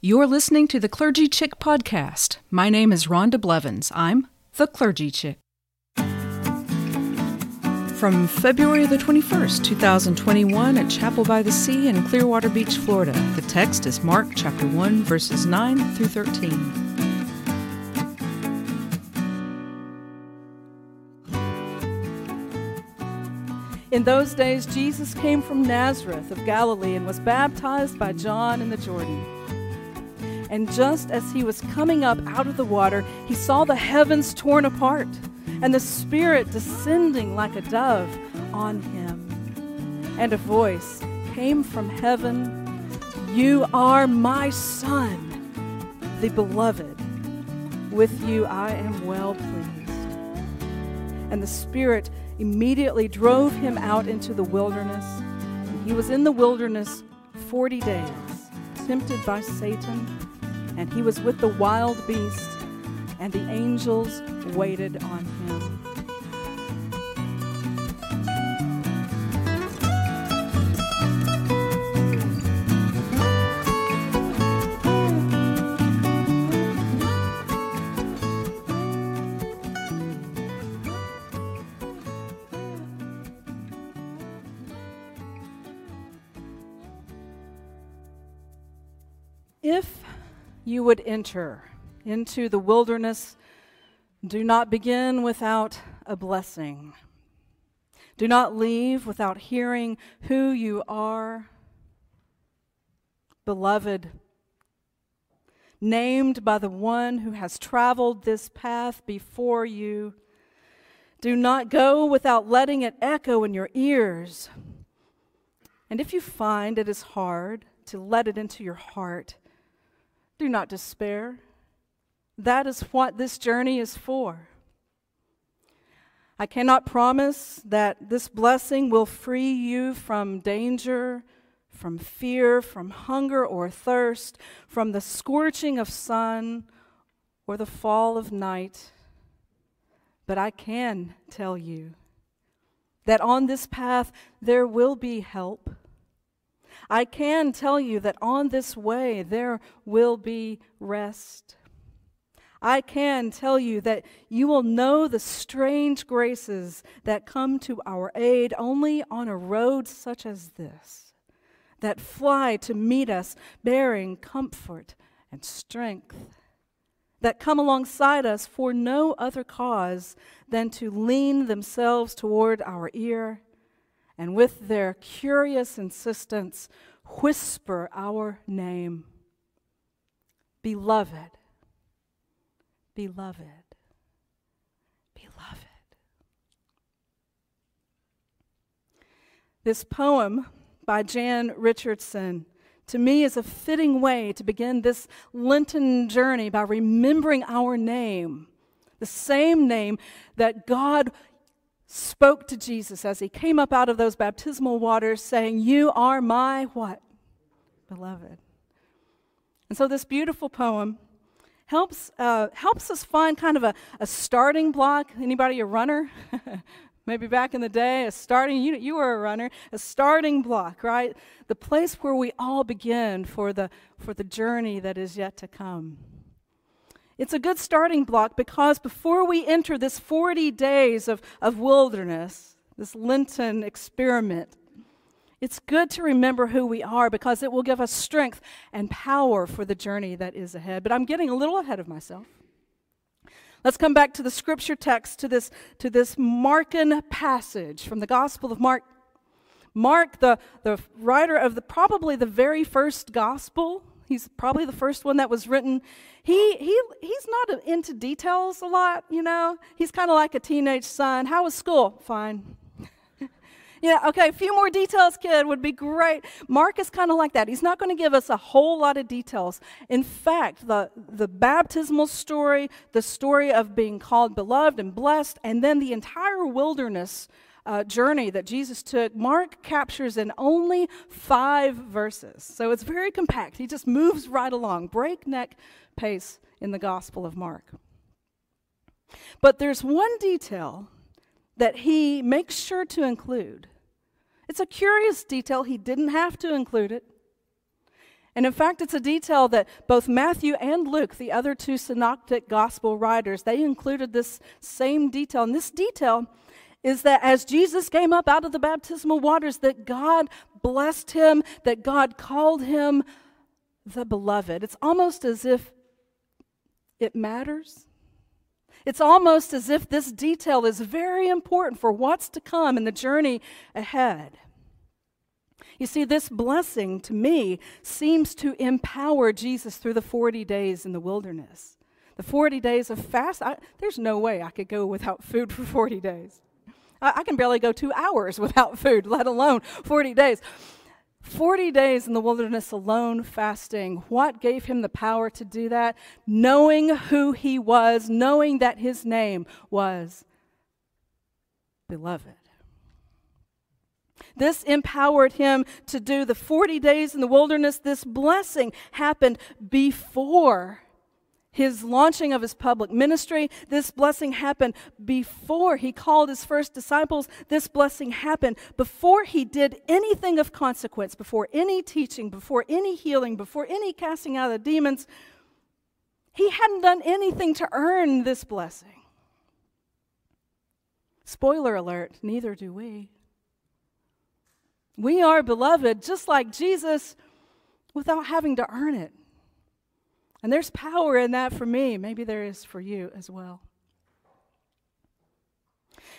You're listening to the Clergy Chick podcast. My name is Rhonda Blevins. I'm the Clergy Chick. From February the 21st, 2021, at Chapel by the Sea in Clearwater Beach, Florida, the text is Mark chapter 1, verses 9 through 13. In those days, Jesus came from Nazareth of Galilee and was baptized by John in the Jordan. And just as he was coming up out of the water, he saw the heavens torn apart and the Spirit descending like a dove on him. And a voice came from heaven You are my Son, the beloved. With you I am well pleased. And the Spirit immediately drove him out into the wilderness. He was in the wilderness 40 days, tempted by Satan, and he was with the wild beasts, and the angels waited on him. You would enter into the wilderness, do not begin without a blessing. Do not leave without hearing who you are. Beloved, named by the one who has traveled this path before you, do not go without letting it echo in your ears. And if you find it is hard to let it into your heart, do not despair. That is what this journey is for. I cannot promise that this blessing will free you from danger, from fear, from hunger or thirst, from the scorching of sun or the fall of night. But I can tell you that on this path there will be help I can tell you that on this way there will be rest. I can tell you that you will know the strange graces that come to our aid only on a road such as this, that fly to meet us bearing comfort and strength, that come alongside us for no other cause than to lean themselves toward our ear and with their curious insistence, whisper our name. Beloved, beloved, beloved. This poem by Jan Richardson to me is a fitting way to begin this Lenten journey by remembering our name, the same name that God spoke to Jesus as he came up out of those baptismal waters, saying, You are my what? Beloved. And so this beautiful poem helps, uh, helps us find kind of a, a starting block. Anybody a runner? Maybe back in the day, a starting, you, you were a runner, a starting block, right? The place where we all begin for the, for the journey that is yet to come. It's a good starting block because before we enter this 40 days of, of wilderness, this Lenten experiment, it's good to remember who we are because it will give us strength and power for the journey that is ahead. But I'm getting a little ahead of myself. Let's come back to the scripture text, to this, to this Markan passage from the Gospel of Mark. Mark, the, the writer of the probably the very first gospel, he's probably the first one that was written he, he, he's not into details a lot, you know. He's kind of like a teenage son. How was school? Fine. yeah, okay, a few more details, kid, would be great. Mark is kind of like that. He's not going to give us a whole lot of details. In fact, the, the baptismal story, the story of being called beloved and blessed, and then the entire wilderness uh, journey that Jesus took, Mark captures in only five verses. So it's very compact. He just moves right along, breakneck pace in the Gospel of Mark. But there's one detail that he makes sure to include. It's a curious detail. He didn't have to include it. And in fact, it's a detail that both Matthew and Luke, the other two synoptic gospel writers, they included this same detail. And this detail is that as Jesus came up out of the baptismal waters, that God blessed him, that God called him the beloved. It's almost as if it matters. It's almost as if this detail is very important for what's to come in the journey ahead. You see, this blessing to me seems to empower Jesus through the 40 days in the wilderness. The 40 days of fast, I, there's no way I could go without food for 40 days. I, can barely go two hours without food, let alone 40 days. 40 days in the wilderness alone, fasting. What gave him the power to do that? Knowing who he was, knowing that his name was beloved. This empowered him to do the 40 days in the wilderness. This blessing happened before his launching of his public ministry. This blessing happened before he called his first disciples. This blessing happened before he did anything of consequence, before any teaching, before any healing, before any casting out of demons. He hadn't done anything to earn this blessing. Spoiler alert, neither do we. We are beloved just like Jesus without having to earn it. And there's power in that for me. Maybe there is for you as well.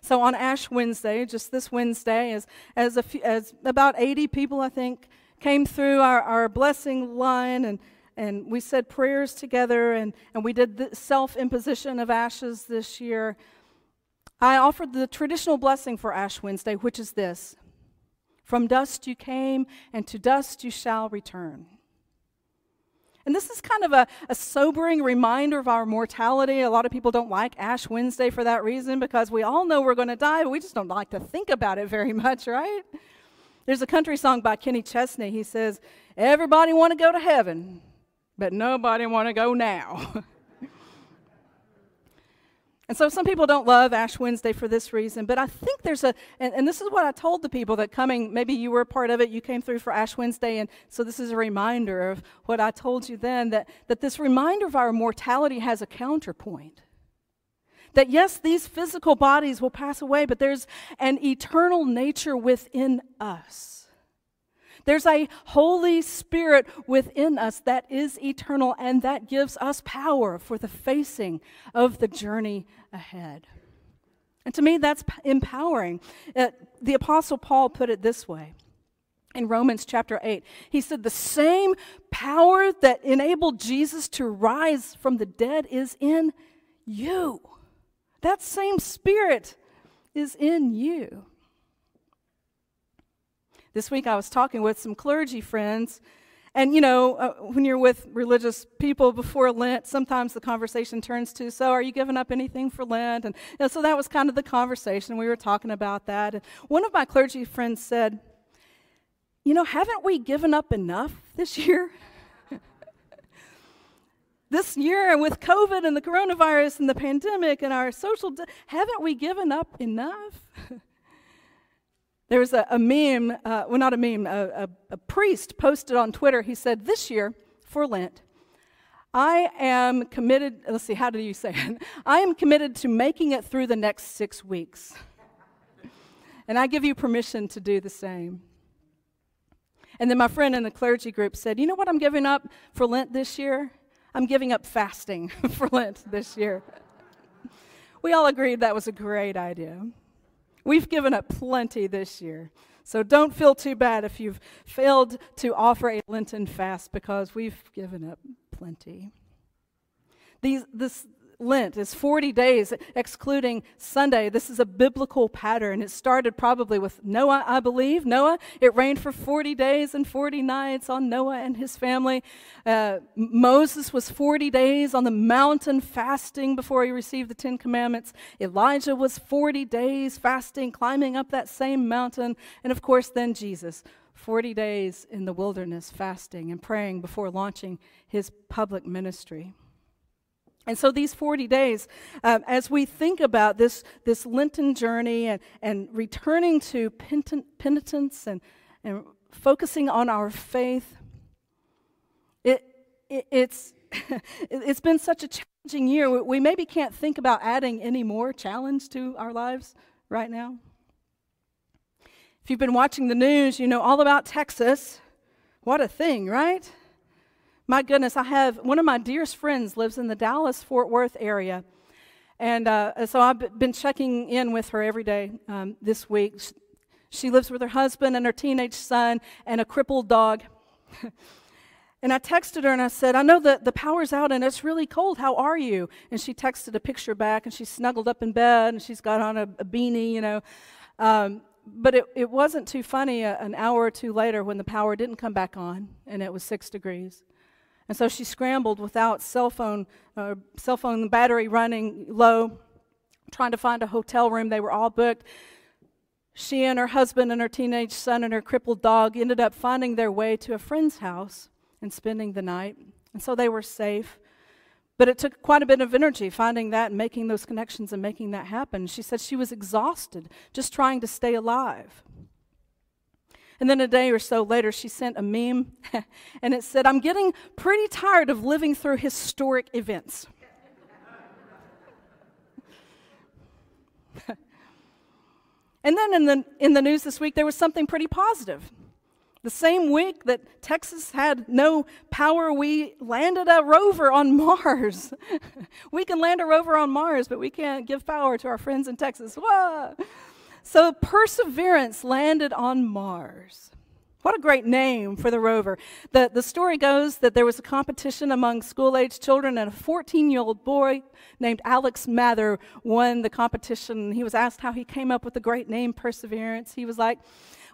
So on Ash Wednesday, just this Wednesday, as, as, a few, as about 80 people, I think, came through our, our blessing line and, and we said prayers together and, and we did the self imposition of ashes this year. I offered the traditional blessing for Ash Wednesday, which is this from dust you came, and to dust you shall return. And this is kind of a, a, sobering reminder of our mortality. A lot of people don't like Ash Wednesday for that reason because we all know we're going to die, but we just don't like to think about it very much, right? There's a country song by Kenny Chesney. He says, Everybody want to go to heaven, but nobody want to go now. And so some people don't love Ash Wednesday for this reason, but I think there's a, and, and, this is what I told the people that coming, maybe you were a part of it, you came through for Ash Wednesday, and so this is a reminder of what I told you then, that, that this reminder of our mortality has a counterpoint. That yes, these physical bodies will pass away, but there's an eternal nature within us there's a Holy Spirit within us that is eternal and that gives us power for the facing of the journey ahead. And to me, that's empowering. Uh, the Apostle Paul put it this way in Romans chapter 8. He said, The same power that enabled Jesus to rise from the dead is in you. That same spirit is in you. This week I was talking with some clergy friends. And you know, uh, when you're with religious people before Lent, sometimes the conversation turns to, "So, are you giving up anything for Lent?" And you know, so that was kind of the conversation. We were talking about that. And one of my clergy friends said, "You know, haven't we given up enough this year?" this year, with COVID and the coronavirus and the pandemic and our social, di- haven't we given up enough? There was a, a meme, uh, well, not a meme, a, a, a priest posted on Twitter. He said, This year for Lent, I am committed, let's see, how do you say it? I am committed to making it through the next six weeks. and I give you permission to do the same. And then my friend in the clergy group said, You know what I'm giving up for Lent this year? I'm giving up fasting for Lent this year. we all agreed that was a great idea. We've given up plenty this year. So don't feel too bad if you've failed to offer a Lenten fast because we've given up plenty. These, this, Lent is 40 days, excluding Sunday. This is a biblical pattern. It started probably with Noah, I believe. Noah, it rained for 40 days and 40 nights on Noah and his family. Uh, Moses was 40 days on the mountain fasting before he received the Ten Commandments. Elijah was 40 days fasting, climbing up that same mountain. And of course, then Jesus. 40 days in the wilderness fasting and praying before launching his public ministry. And so, these 40 days, um, as we think about this, this Lenten journey and, and returning to penitence and, and focusing on our faith, it it's, it's been such a challenging year. We maybe can't think about adding any more challenge to our lives right now. If you've been watching the news, you know all about Texas. What a thing, right? My goodness, I have one of my dearest friends lives in the Dallas Fort Worth area. And uh, so I've been checking in with her every day um, this week. She lives with her husband and her teenage son and a crippled dog. and I texted her and I said, I know that the power's out and it's really cold. How are you? And she texted a picture back and she's snuggled up in bed and she's got on a, a beanie, you know. Um, but it, it wasn't too funny uh, an hour or two later when the power didn't come back on and it was six degrees. And so she scrambled without cell phone, uh, cell phone battery running low, trying to find a hotel room. They were all booked. She and her husband and her teenage son and her crippled dog ended up finding their way to a friend's house and spending the night. And so they were safe. But it took quite a bit of energy finding that and making those connections and making that happen. She said she was exhausted just trying to stay alive. And then a day or so later, she sent a meme, and it said, I'm getting pretty tired of living through historic events. and then in the, in the news this week, there was something pretty positive. The same week that Texas had no power, we landed a rover on Mars. we can land a rover on Mars, but we can't give power to our friends in Texas. Whoa! So Perseverance landed on Mars. What a great name for the rover. The, the story goes that there was a competition among school age children, and a 14 year old boy named Alex Mather won the competition. He was asked how he came up with the great name Perseverance. He was like,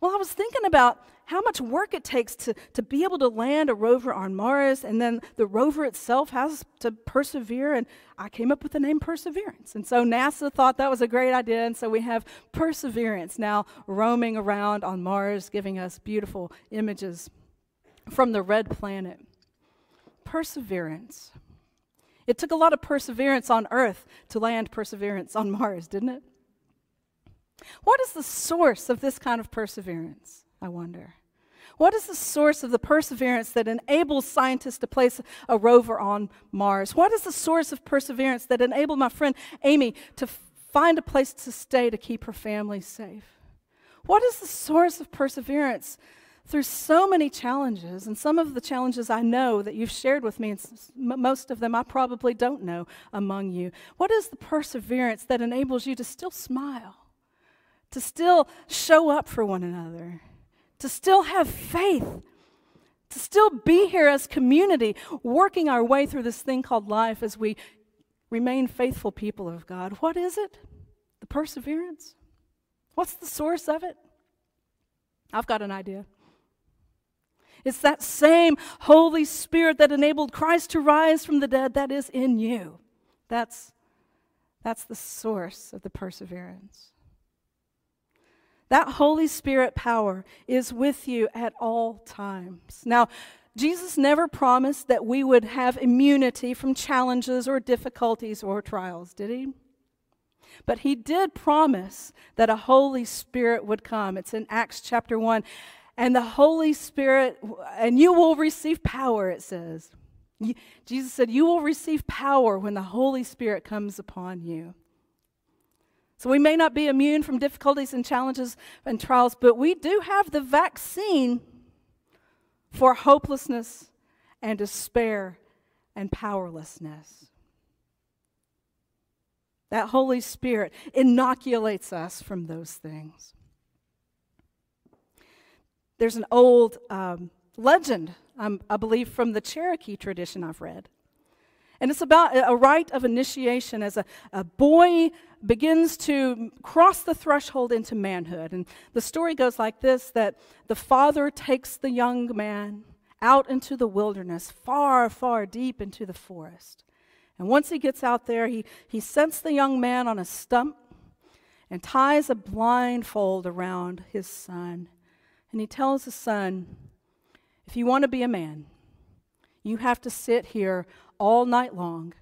Well, I was thinking about how much work it takes to, to be able to land a rover on Mars, and then the rover itself has to persevere. And I came up with the name Perseverance. And so NASA thought that was a great idea, and so we have Perseverance now roaming around on Mars, giving us beautiful images from the red planet. Perseverance. It took a lot of perseverance on Earth to land Perseverance on Mars, didn't it? What is the source of this kind of perseverance, I wonder? What is the source of the perseverance that enables scientists to place a rover on Mars? What is the source of perseverance that enabled my friend Amy to find a place to stay to keep her family safe? What is the source of perseverance through so many challenges? And some of the challenges I know that you've shared with me, and most of them I probably don't know among you. What is the perseverance that enables you to still smile, to still show up for one another? to still have faith, to still be here as community, working our way through this thing called life as we remain faithful people of God. What is it? The perseverance? What's the source of it? I've got an idea. It's that same Holy Spirit that enabled Christ to rise from the dead that is in you. That's, that's the source of the perseverance. That Holy Spirit power is with you at all times. Now, Jesus never promised that we would have immunity from challenges or difficulties or trials, did he? But he did promise that a Holy Spirit would come. It's in Acts chapter 1. And the Holy Spirit, and you will receive power, it says. Jesus said, You will receive power when the Holy Spirit comes upon you. So we may not be immune from difficulties and challenges and trials, but we do have the vaccine for hopelessness and despair and powerlessness. That Holy Spirit inoculates us from those things. There's an old um, legend, um, I believe, from the Cherokee tradition I've read. And it's about a rite of initiation as a, a boy begins to cross the threshold into manhood. And the story goes like this that the father takes the young man out into the wilderness, far, far deep into the forest. And once he gets out there, he, he sets the young man on a stump and ties a blindfold around his son. And he tells the son, If you want to be a man, you have to sit here all night long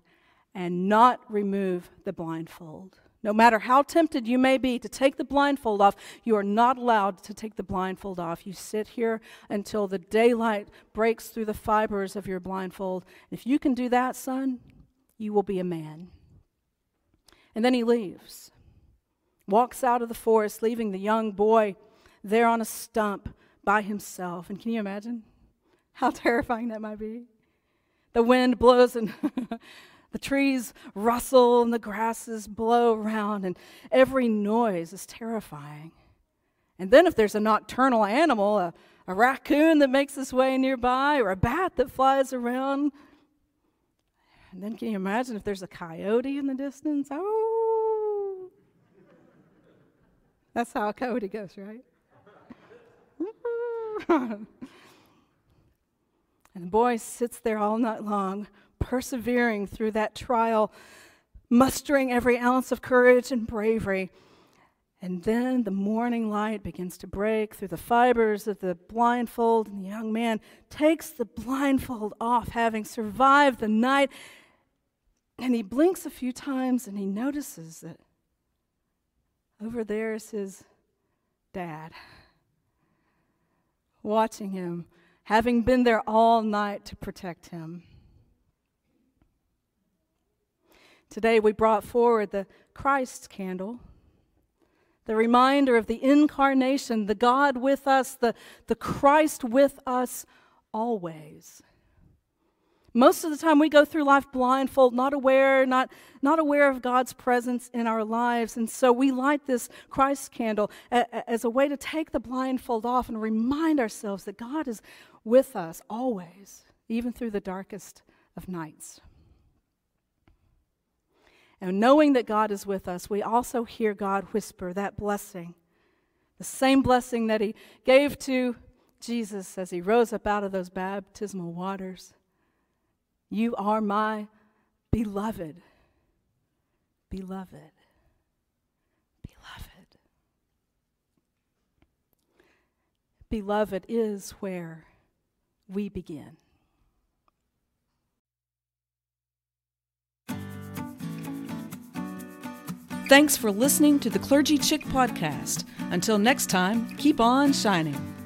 and not remove the blindfold. No matter how tempted you may be to take the blindfold off, you are not allowed to take the blindfold off. You sit here until the daylight breaks through the fibers of your blindfold. If you can do that, son, you will be a man. And then he leaves, walks out of the forest, leaving the young boy there on a stump by himself. And can you imagine how terrifying that might be? The wind blows and the trees rustle and the grasses blow around, and every noise is terrifying. And then, if there's a nocturnal animal, a, a raccoon that makes its way nearby, or a bat that flies around, and then can you imagine if there's a coyote in the distance? Oh, that's how a coyote goes, right? and the boy sits there all night long, persevering through that trial, mustering every ounce of courage and bravery. And then the morning light begins to break through the fibers of the blindfold, and the young man takes the blindfold off, having survived the night. And he blinks a few times and he notices that over there is his dad watching him, having been there all night to protect him. Today we brought forward the Christ candle, the reminder of the incarnation, the God with us, the, the Christ with us always. Most of the time we go through life blindfold, not aware, not, not aware of God's presence in our lives. And so we light this Christ candle as a way to take the blindfold off and remind ourselves that God is with us always, even through the darkest of nights. And knowing that God is with us, we also hear God whisper that blessing, the same blessing that He gave to Jesus as He rose up out of those baptismal waters. You are my beloved. Beloved. Beloved. Beloved is where we begin. Thanks for listening to the Clergy Chick podcast. Until next time, keep on shining.